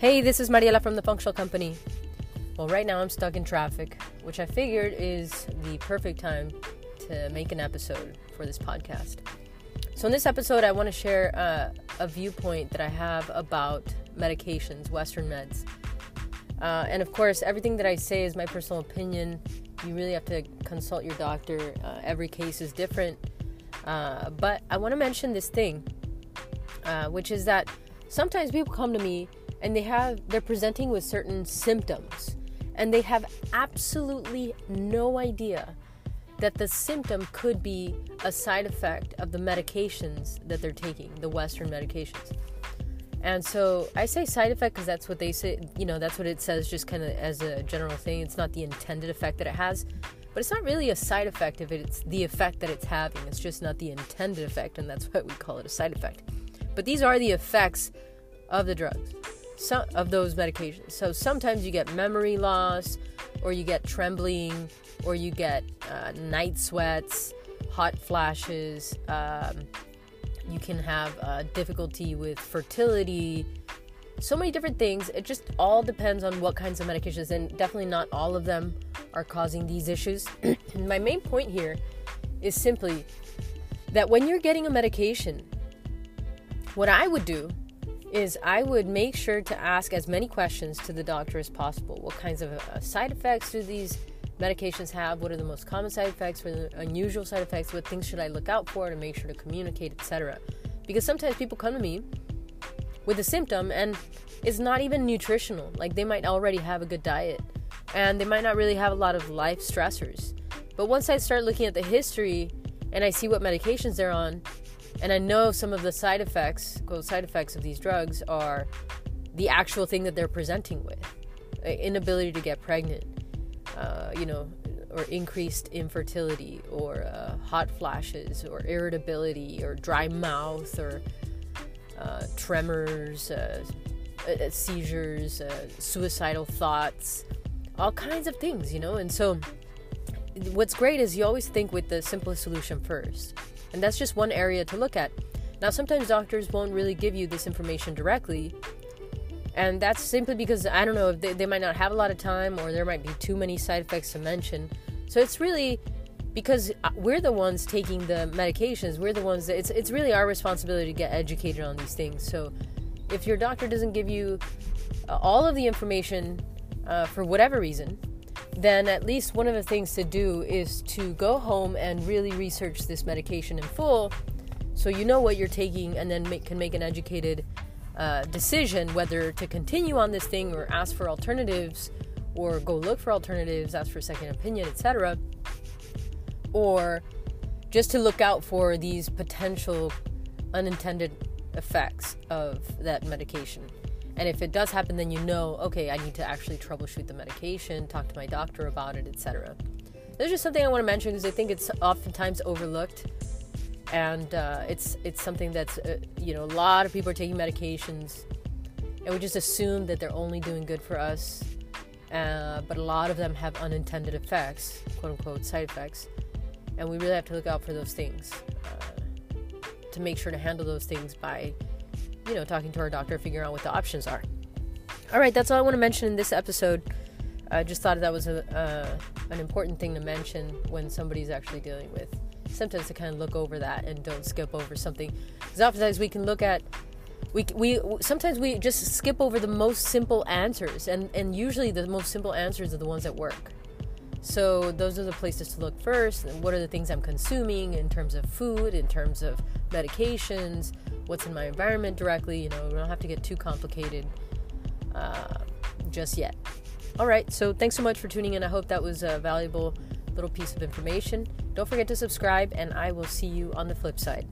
Hey, this is Mariela from the Functional Company. Well, right now I'm stuck in traffic, which I figured is the perfect time to make an episode for this podcast. So, in this episode, I want to share uh, a viewpoint that I have about medications, Western meds. Uh, and of course, everything that I say is my personal opinion. You really have to consult your doctor. Uh, every case is different. Uh, but I want to mention this thing, uh, which is that sometimes people come to me and they have they're presenting with certain symptoms and they have absolutely no idea that the symptom could be a side effect of the medications that they're taking, the Western medications. And so I say side effect because that's what they say, you know, that's what it says just kind of as a general thing. It's not the intended effect that it has, but it's not really a side effect if it's the effect that it's having. It's just not the intended effect, and that's why we call it a side effect. But these are the effects of the drugs some of those medications. So sometimes you get memory loss, or you get trembling, or you get uh, night sweats, hot flashes. Um, you can have uh, difficulty with fertility. So many different things. It just all depends on what kinds of medications, and definitely not all of them are causing these issues. My main point here is simply that when you're getting a medication, what I would do is I would make sure to ask as many questions to the doctor as possible. What kinds of uh, side effects do these medications have? What are the most common side effects? What are the unusual side effects? What things should I look out for to make sure to communicate, etc. Because sometimes people come to me with a symptom and it's not even nutritional. Like they might already have a good diet and they might not really have a lot of life stressors. But once I start looking at the history and I see what medications they're on, and I know some of the side effects, quote, side effects of these drugs are the actual thing that they're presenting with inability to get pregnant, uh, you know, or increased infertility, or uh, hot flashes, or irritability, or dry mouth, or uh, tremors, uh, uh, seizures, uh, suicidal thoughts, all kinds of things, you know. And so, what's great is you always think with the simplest solution first. And that's just one area to look at. Now, sometimes doctors won't really give you this information directly. And that's simply because, I don't know, they, they might not have a lot of time or there might be too many side effects to mention. So it's really because uh, we're the ones taking the medications. We're the ones that it's, it's really our responsibility to get educated on these things. So if your doctor doesn't give you uh, all of the information uh, for whatever reason, then at least one of the things to do is to go home and really research this medication in full so you know what you're taking and then make, can make an educated uh, decision whether to continue on this thing or ask for alternatives or go look for alternatives ask for a second opinion etc or just to look out for these potential unintended effects of that medication and if it does happen, then you know, okay, I need to actually troubleshoot the medication, talk to my doctor about it, etc. There's just something I want to mention because I think it's oftentimes overlooked, and uh, it's it's something that's uh, you know a lot of people are taking medications, and we just assume that they're only doing good for us, uh, but a lot of them have unintended effects, quote unquote side effects, and we really have to look out for those things uh, to make sure to handle those things by you know, talking to our doctor, figuring out what the options are. All right, that's all I want to mention in this episode. I just thought that was a, uh, an important thing to mention when somebody's actually dealing with symptoms to kind of look over that and don't skip over something. Because oftentimes we can look at we, we sometimes we just skip over the most simple answers and, and usually the most simple answers are the ones that work so those are the places to look first what are the things i'm consuming in terms of food in terms of medications what's in my environment directly. You know, we don't have to get too complicated uh, just yet. All right, so thanks so much for tuning in. I hope that was a valuable little piece of information. Don't forget to subscribe, and I will see you on the flip side.